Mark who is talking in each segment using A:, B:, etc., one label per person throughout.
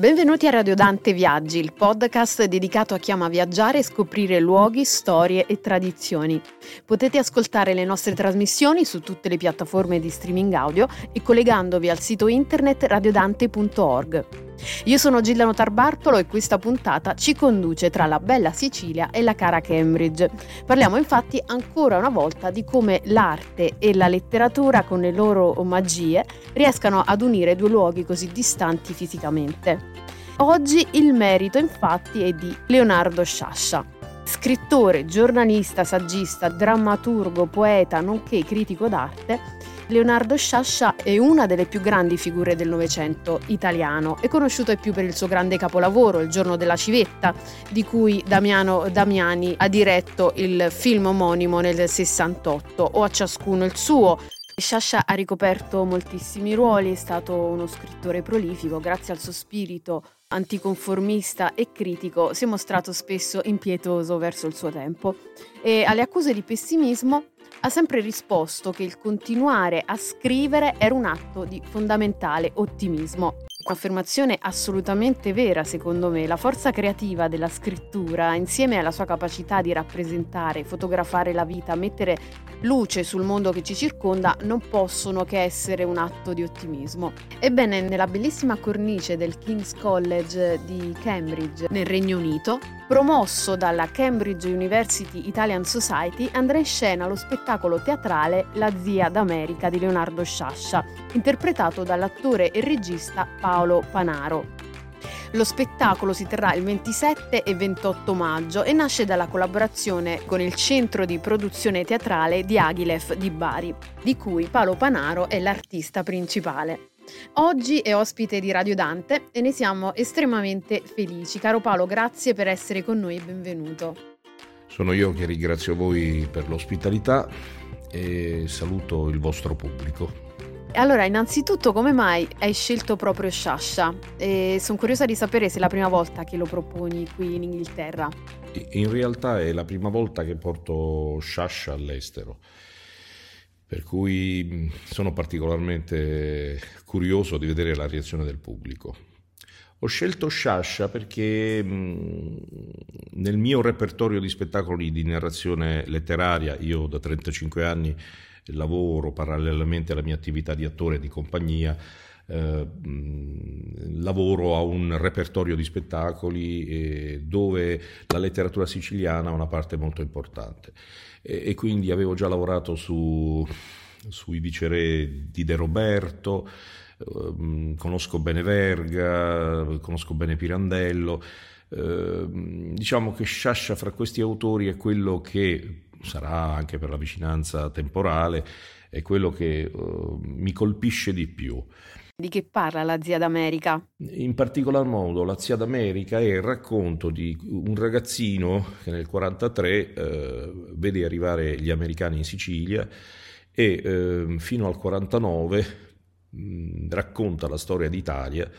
A: Benvenuti a Radio Dante Viaggi, il podcast dedicato a chi ama viaggiare e scoprire luoghi, storie e tradizioni. Potete ascoltare le nostre trasmissioni su tutte le piattaforme di streaming audio e collegandovi al sito internet radiodante.org. Io sono Gillano Tarbartolo e questa puntata ci conduce tra la bella Sicilia e la cara Cambridge. Parliamo infatti ancora una volta di come l'arte e la letteratura con le loro magie riescano ad unire due luoghi così distanti fisicamente. Oggi il merito infatti è di Leonardo Sciascia. Scrittore, giornalista, saggista, drammaturgo, poeta, nonché critico d'arte, Leonardo Sciascia è una delle più grandi figure del Novecento italiano. È conosciuto più per il suo grande capolavoro, Il giorno della civetta, di cui Damiano Damiani ha diretto il film omonimo nel 68, o a ciascuno il suo. Sciascia ha ricoperto moltissimi ruoli, è stato uno scrittore prolifico, grazie al suo spirito anticonformista e critico, si è mostrato spesso impietoso verso il suo tempo e alle accuse di pessimismo ha sempre risposto che il continuare a scrivere era un atto di fondamentale ottimismo. Un'affermazione assolutamente vera, secondo me. La forza creativa della scrittura, insieme alla sua capacità di rappresentare, fotografare la vita, mettere luce sul mondo che ci circonda, non possono che essere un atto di ottimismo. Ebbene, nella bellissima cornice del King's College di Cambridge, nel Regno Unito, promosso dalla Cambridge University Italian Society, andrà in scena lo spettacolo teatrale La zia d'America di Leonardo Sciascia, interpretato dall'attore e regista Paolo Panaro. Lo spettacolo si terrà il 27 e 28 maggio e nasce dalla collaborazione con il centro di produzione teatrale di Agilef di Bari, di cui Paolo Panaro è l'artista principale. Oggi è ospite di Radio Dante e ne siamo estremamente felici. Caro Paolo, grazie per essere con noi e benvenuto.
B: Sono io che ringrazio voi per l'ospitalità e saluto il vostro pubblico.
A: Allora, innanzitutto, come mai hai scelto proprio Sciascia? sono curiosa di sapere se è la prima volta che lo proponi qui in Inghilterra.
B: In realtà è la prima volta che porto Sciascia all'estero per cui sono particolarmente curioso di vedere la reazione del pubblico. Ho scelto Sciascia perché nel mio repertorio di spettacoli di narrazione letteraria, io da 35 anni lavoro parallelamente alla mia attività di attore di compagnia, eh, lavoro a un repertorio di spettacoli eh, dove la letteratura siciliana ha una parte molto importante. E, e quindi avevo già lavorato su, sui viceré di De Roberto, conosco bene Verga, conosco bene Pirandello, ehm, diciamo che Sciascia fra questi autori è quello che sarà anche per la vicinanza temporale, è quello che uh, mi colpisce di più.
A: Di che parla la zia d'America?
B: In particolar modo la zia d'America è il racconto di un ragazzino che nel 1943 eh, vede arrivare gli americani in Sicilia e eh, fino al 1949 mh, racconta la storia d'Italia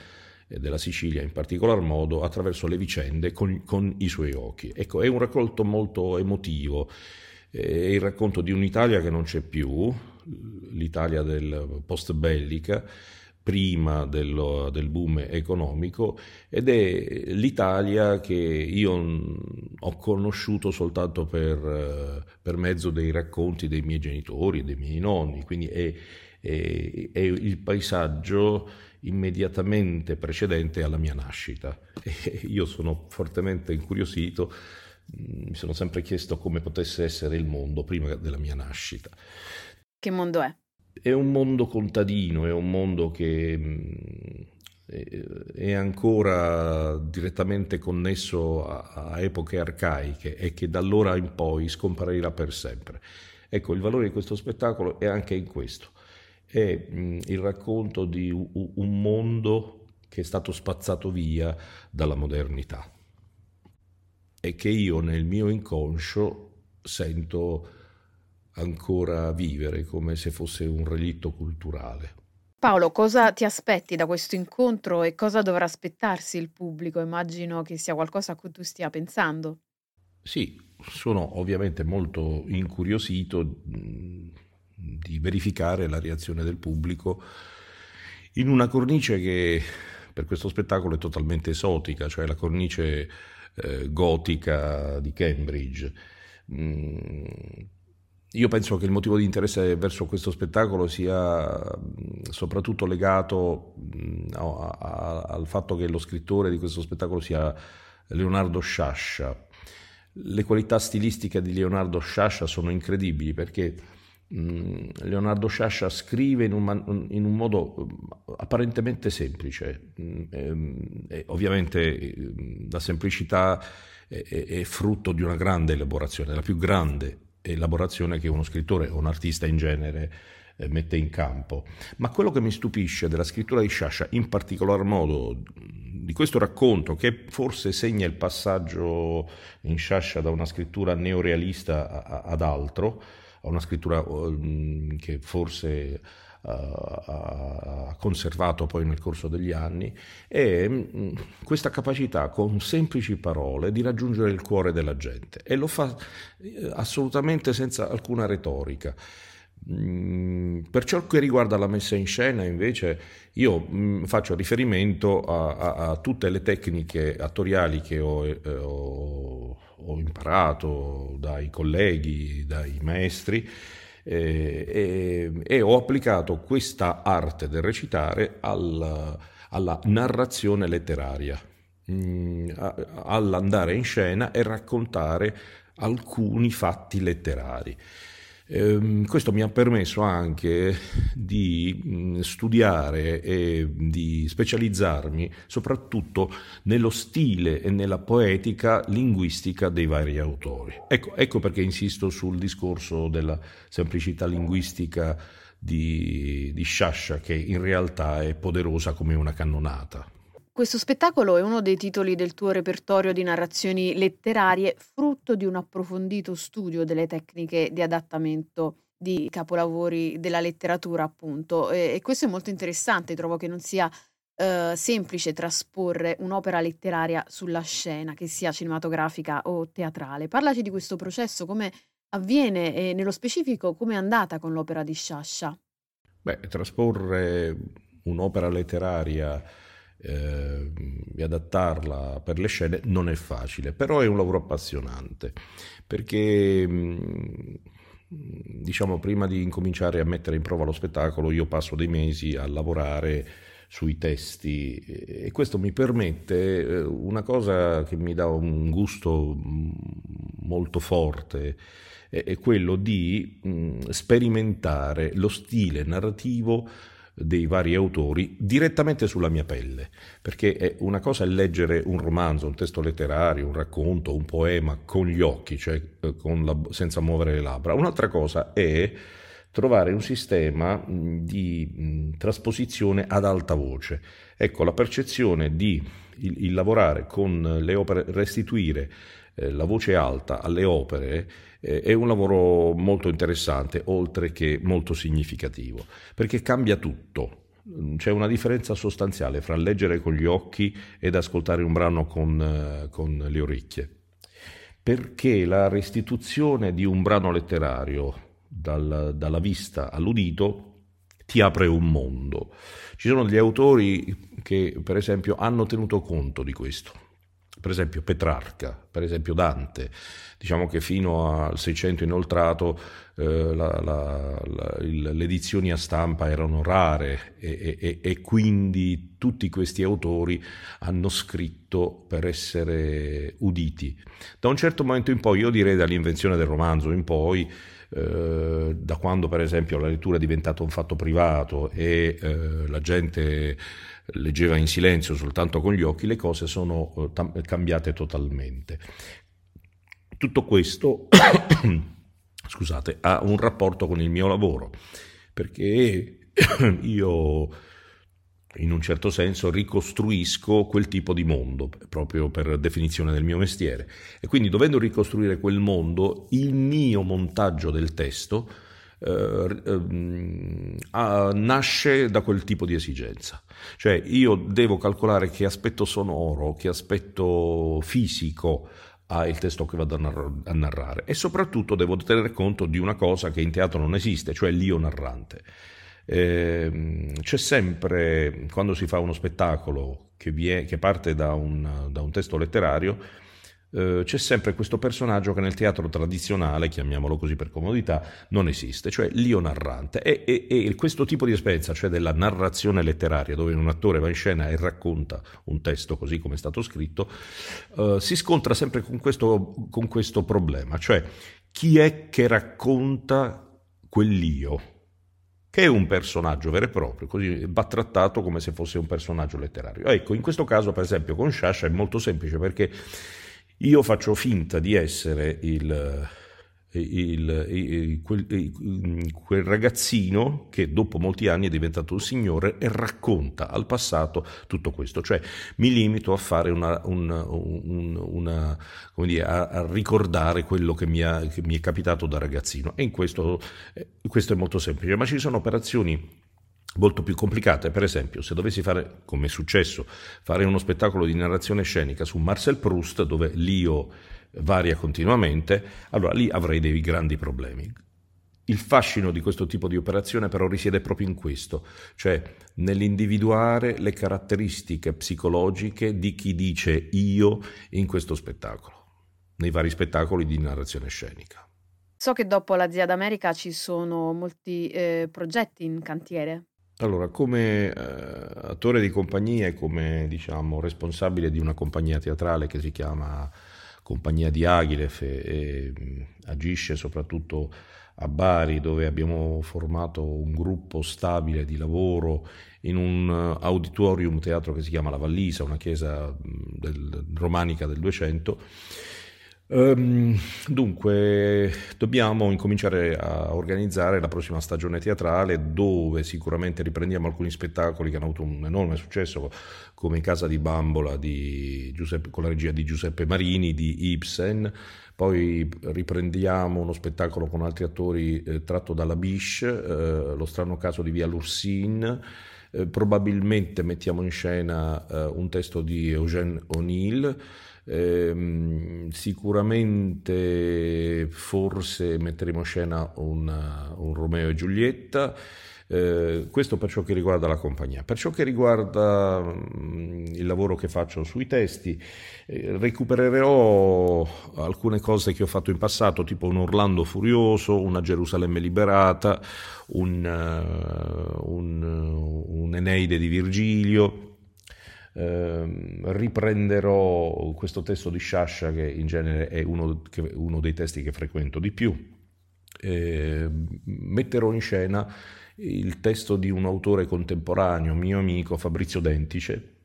B: e della Sicilia in particolar modo attraverso le vicende con, con i suoi occhi. Ecco, è un racconto molto emotivo è il racconto di un'Italia che non c'è più, l'Italia del post bellica, prima dello, del boom economico ed è l'Italia che io ho conosciuto soltanto per, per mezzo dei racconti dei miei genitori dei miei nonni, quindi è, è, è, il paesaggio immediatamente precedente alla mia nascita. E io sono fortemente incuriosito Mm, mi sono sempre chiesto come potesse essere il mondo prima della mia nascita.
A: Che mondo è?
B: È un mondo contadino, è un mondo che mm, è ancora direttamente connesso a, epoche arcaiche e che da allora in poi scomparirà per sempre. Ecco, il valore di questo spettacolo è anche in questo. È mm, il racconto di un mondo che è stato spazzato via dalla modernità e che io nel mio inconscio sento ancora vivere come se fosse un relitto culturale.
A: Paolo, cosa ti aspetti da questo incontro e cosa dovrà aspettarsi il pubblico? Immagino che sia qualcosa a cui tu stia pensando.
B: Sì, sono ovviamente molto incuriosito di verificare la reazione del pubblico in una cornice che per questo spettacolo è totalmente esotica, cioè la cornice eh, gotica di Cambridge. Mm, io penso che il motivo di interesse verso questo spettacolo sia mm, soprattutto legato mm, a, a, al fatto che lo scrittore di questo spettacolo sia Leonardo Sciascia. Le qualità stilistiche di Leonardo Sciascia sono incredibili perché Leonardo Sciascia scrive in un, in un, modo mm, apparentemente semplice, mm, ehm, e, ovviamente la semplicità è, è, frutto di una grande elaborazione, la più grande elaborazione che uno scrittore o un artista in genere eh, mette in campo. Ma quello che mi stupisce della scrittura di Sciascia, in particolar modo di questo racconto, che forse segna il passaggio in Sciascia da una scrittura neorealista ad altro, a una scrittura che forse uh, ha conservato poi nel corso degli anni, um, questa capacità con semplici parole di raggiungere il cuore della gente e lo fa eh, assolutamente senza alcuna retorica. Per ciò che riguarda la messa in scena, invece, io faccio riferimento a, a, a, tutte le tecniche attoriali che ho, eh, ho, ho, imparato dai colleghi, dai maestri, eh, e, e, ho applicato questa arte del recitare al, alla narrazione letteraria, mm, all'andare in scena e raccontare alcuni fatti letterari. Eh, questo mi ha permesso anche di mh, studiare e di specializzarmi soprattutto nello stile e nella poetica linguistica dei vari autori. Ecco, ecco perché insisto sul discorso della semplicità linguistica di, di Sciascia, che in realtà è poderosa come una cannonata.
A: Questo spettacolo è uno dei titoli del tuo repertorio di narrazioni letterarie, frutto di un approfondito studio delle tecniche di adattamento di capolavori della letteratura, appunto. E, e questo è molto interessante, trovo che non sia eh, semplice trasporre un'opera letteraria sulla scena, che sia cinematografica o teatrale. Parlaci di questo processo, come avviene e nello specifico come è andata con l'opera di Sciascia.
B: Beh, trasporre un'opera letteraria eh, adattarla per le scene non è facile, però è un lavoro appassionante perché mm, diciamo prima di incominciare a mettere in prova lo spettacolo io passo dei mesi a lavorare sui testi e questo mi permette eh, una cosa che mi dà un gusto mm, molto forte è quello di mm, sperimentare lo stile narrativo dei vari autori direttamente sulla mia pelle, perché una cosa è leggere un romanzo, un testo letterario, un racconto, un poema con gli occhi, cioè eh, la, senza muovere le labbra, un'altra cosa è trovare un sistema di trasposizione ad alta voce. Ecco, la percezione di il, il lavorare con le opere, restituire eh, la voce alta alle opere eh, è un lavoro molto interessante, oltre che molto significativo, perché cambia tutto. C'è una differenza sostanziale fra leggere con gli occhi ed ascoltare un brano con, eh, con le orecchie, perché la restituzione di un brano letterario dal, dalla vista all'udito ti apre un mondo. Ci sono degli autori che, per esempio, hanno tenuto conto di questo per esempio Petrarca, per esempio Dante, diciamo che fino al 600 inoltrato eh, la, la, la, le edizioni a stampa erano rare e, e, e, quindi tutti questi autori hanno scritto per essere uditi. Da un certo momento in poi, io direi dall'invenzione del romanzo in poi, eh, da quando per esempio la lettura è diventata un fatto privato e eh, la gente leggeva in silenzio soltanto con gli occhi, le cose sono eh, tam- cambiate totalmente. Tutto questo, scusate, ha un rapporto con il mio lavoro, perché io in un certo senso ricostruisco quel tipo di mondo, proprio per definizione del mio mestiere. E quindi dovendo ricostruire quel mondo, il mio montaggio del testo eh, ehm, nasce da quel tipo di esigenza. Cioè io devo calcolare che aspetto sonoro, che aspetto fisico ha il testo che vado a narrare e soprattutto devo tenere conto di una cosa che in teatro non esiste, cioè l'io narrante. Eh, c'è sempre, quando si fa uno spettacolo che, vie, che parte da un, da un testo letterario, eh, c'è sempre questo personaggio che nel teatro tradizionale, chiamiamolo così per comodità, non esiste, cioè l'io narrante. E, e, e, questo tipo di esperienza, cioè della narrazione letteraria, dove un attore va in scena e racconta un testo così come è stato scritto, eh, si scontra sempre con questo, con questo problema, cioè chi è che racconta quell'io? che è un personaggio vero e proprio, così va trattato come se fosse un personaggio letterario. Ecco, in questo caso, per esempio, con Sciascia è molto semplice perché io faccio finta di essere il, il, il, quel, quel, ragazzino che dopo molti anni è diventato un signore e racconta al passato tutto questo, cioè mi limito a fare una, una, una dire, a, a, ricordare quello che mi, ha, che mi, è capitato da ragazzino. E in questo, eh, questo è molto semplice, ma ci sono operazioni molto più complicate. Per esempio, se dovessi fare, come è successo, fare uno spettacolo di narrazione scenica su Marcel Proust, dove l'io varia continuamente, allora lì avrei dei grandi problemi. Il fascino di questo tipo di operazione però risiede proprio in questo, cioè nell'individuare le caratteristiche psicologiche di chi dice io in questo spettacolo, nei vari spettacoli di narrazione scenica.
A: So che dopo la Zia d'America ci sono molti eh, progetti in cantiere.
B: Allora, come eh, attore di compagnia e come diciamo, responsabile di una compagnia teatrale che si chiama Compagnia di Aghilef e, e mh, agisce soprattutto a Bari dove abbiamo formato un gruppo stabile di lavoro in un uh, auditorium teatro che si chiama La Vallisa, una chiesa del, romanica del 200 Um, dunque, dobbiamo incominciare a organizzare la prossima stagione teatrale dove sicuramente riprendiamo alcuni spettacoli che hanno avuto un enorme successo, come Casa di Bambola di Giuseppe, con la regia di Giuseppe Marini, di Ibsen. Poi riprendiamo uno spettacolo con altri attori eh, tratto dalla Bish, eh, Lo strano caso di Via Lursin. Eh, probabilmente mettiamo in scena eh, un testo di Eugène O'Neill. Eh, sicuramente forse metteremo in scena una, un Romeo e Giulietta. Eh, questo per ciò che riguarda la compagnia. Per ciò che riguarda mh, il lavoro che faccio sui testi, eh, recupererò alcune cose che ho fatto in passato, tipo un Orlando Furioso, una Gerusalemme Liberata, un, uh, un, un Eneide di Virgilio eh, riprenderò questo testo di Sciascia che in genere è uno, che, uno dei testi che frequento di più, eh, metterò in scena il testo di un autore contemporaneo, mio amico Fabrizio Dentice,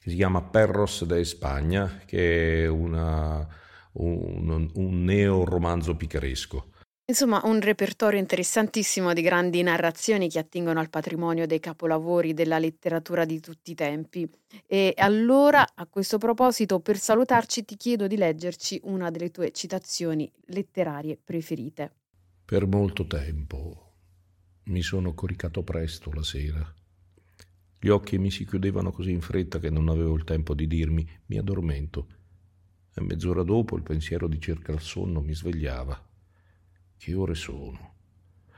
B: che si chiama Perros de Spagna, che è una, un, un neo-romanzo picaresco.
A: Insomma, un repertorio interessantissimo di grandi narrazioni che attingono al patrimonio dei capolavori della letteratura di tutti i tempi. E allora, a questo proposito, per salutarci ti chiedo di leggerci una delle tue citazioni letterarie preferite.
B: Per molto tempo mi sono coricato presto la sera. Gli occhi mi si chiudevano così in fretta che non avevo il tempo di dirmi mi addormento. E mezz'ora dopo il pensiero di cerca il sonno mi svegliava che ore sono?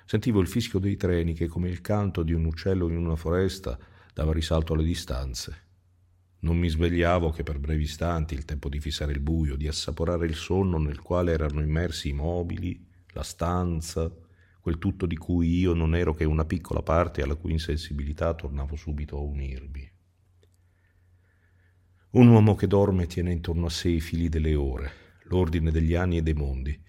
B: Sentivo il fischio dei treni che, come il canto di un uccello in una foresta, dava risalto alle distanze. Non mi svegliavo che per brevi istanti, il tempo di fissare il buio, di assaporare il sonno nel quale erano immersi i mobili, la stanza, quel tutto di cui io non ero che una piccola parte alla cui insensibilità tornavo subito a unirmi. Un uomo che dorme tiene intorno a sé i fili delle ore, l'ordine degli anni e dei mondi,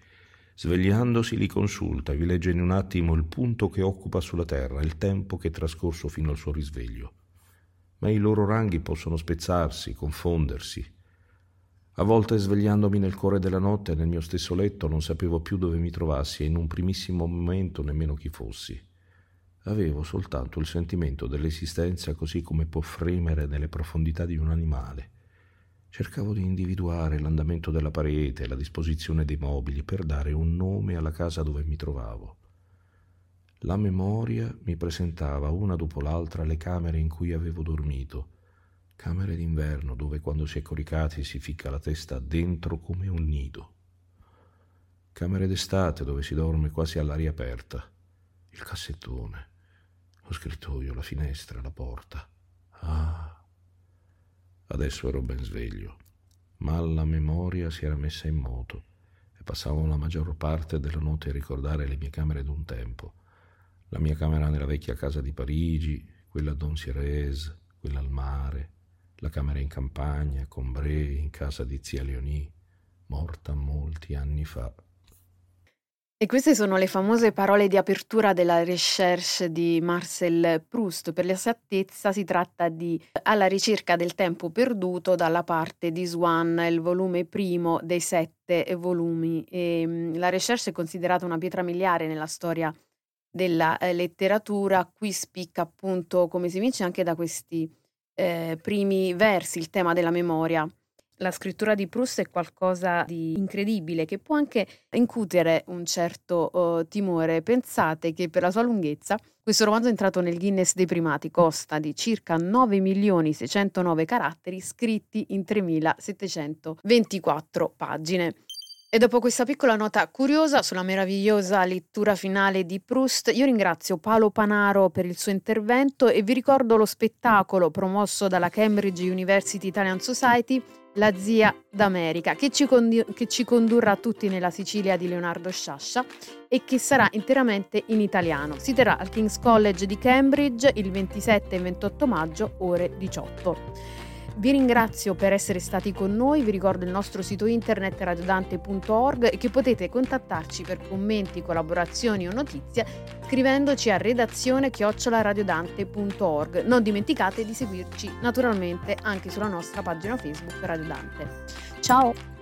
B: Svegliandosi li consulta, vi legge in un attimo il punto che occupa sulla terra, il tempo che è trascorso fino al suo risveglio. Ma i loro ranghi possono spezzarsi, confondersi. A volte svegliandomi nel cuore della notte nel mio stesso letto non sapevo più dove mi trovassi e in un primissimo momento nemmeno chi fossi. Avevo soltanto il sentimento dell'esistenza così come può fremere nelle profondità di un animale Cercavo di individuare l'andamento della parete, la disposizione dei mobili per dare un nome alla casa dove mi trovavo. La memoria mi presentava una dopo l'altra le camere in cui avevo dormito, camere d'inverno dove quando si è coricati si ficca la testa dentro come un nido, camere d'estate dove si dorme quasi all'aria aperta, il cassettone, Ho scritto io la finestra, la porta. Ah, adesso ero ben sveglio, ma la memoria si era messa in moto e passavo la maggior parte della notte a ricordare le mie camere d'un tempo. La mia camera nella vecchia casa di Parigi, quella a Don Sires, quella al mare, la camera in campagna, con Bre, in casa di zia Leonie, morta molti anni fa.
A: E queste sono le famose parole di apertura della recherche di Marcel Proust. Per l'esattezza si tratta di Alla ricerca del tempo perduto dalla parte di Swan, il volume primo dei sette volumi. E, mm, la recherche è considerata una pietra miliare nella storia della eh, letteratura. Qui spicca appunto, come si vince anche da questi eh, primi versi, il tema della memoria. La scrittura di Proust è qualcosa di incredibile che può anche incutere un certo uh, timore. Pensate che per la sua lunghezza questo romanzo è entrato nel Guinness dei primati, costa di circa 9 milioni 609 caratteri scritti in 3724 pagine. E dopo questa piccola nota curiosa sulla meravigliosa lettura finale di Proust, io ringrazio Paolo Panaro per il suo intervento e vi ricordo lo spettacolo promosso dalla Cambridge University Italian Society la zia d'America, che ci, condi- che ci, condurrà tutti nella Sicilia di Leonardo Sciascia e che sarà interamente in italiano. Si terrà al King's College di Cambridge il 27 e 28 maggio, ore 18. Vi ringrazio per essere stati con noi, vi ricordo il nostro sito internet radiodante.org e che potete contattarci per commenti, collaborazioni o notizie scrivendoci a redazione chiocciolaradiodante.org. Non dimenticate di seguirci naturalmente anche sulla nostra pagina Facebook Radio Dante. Ciao!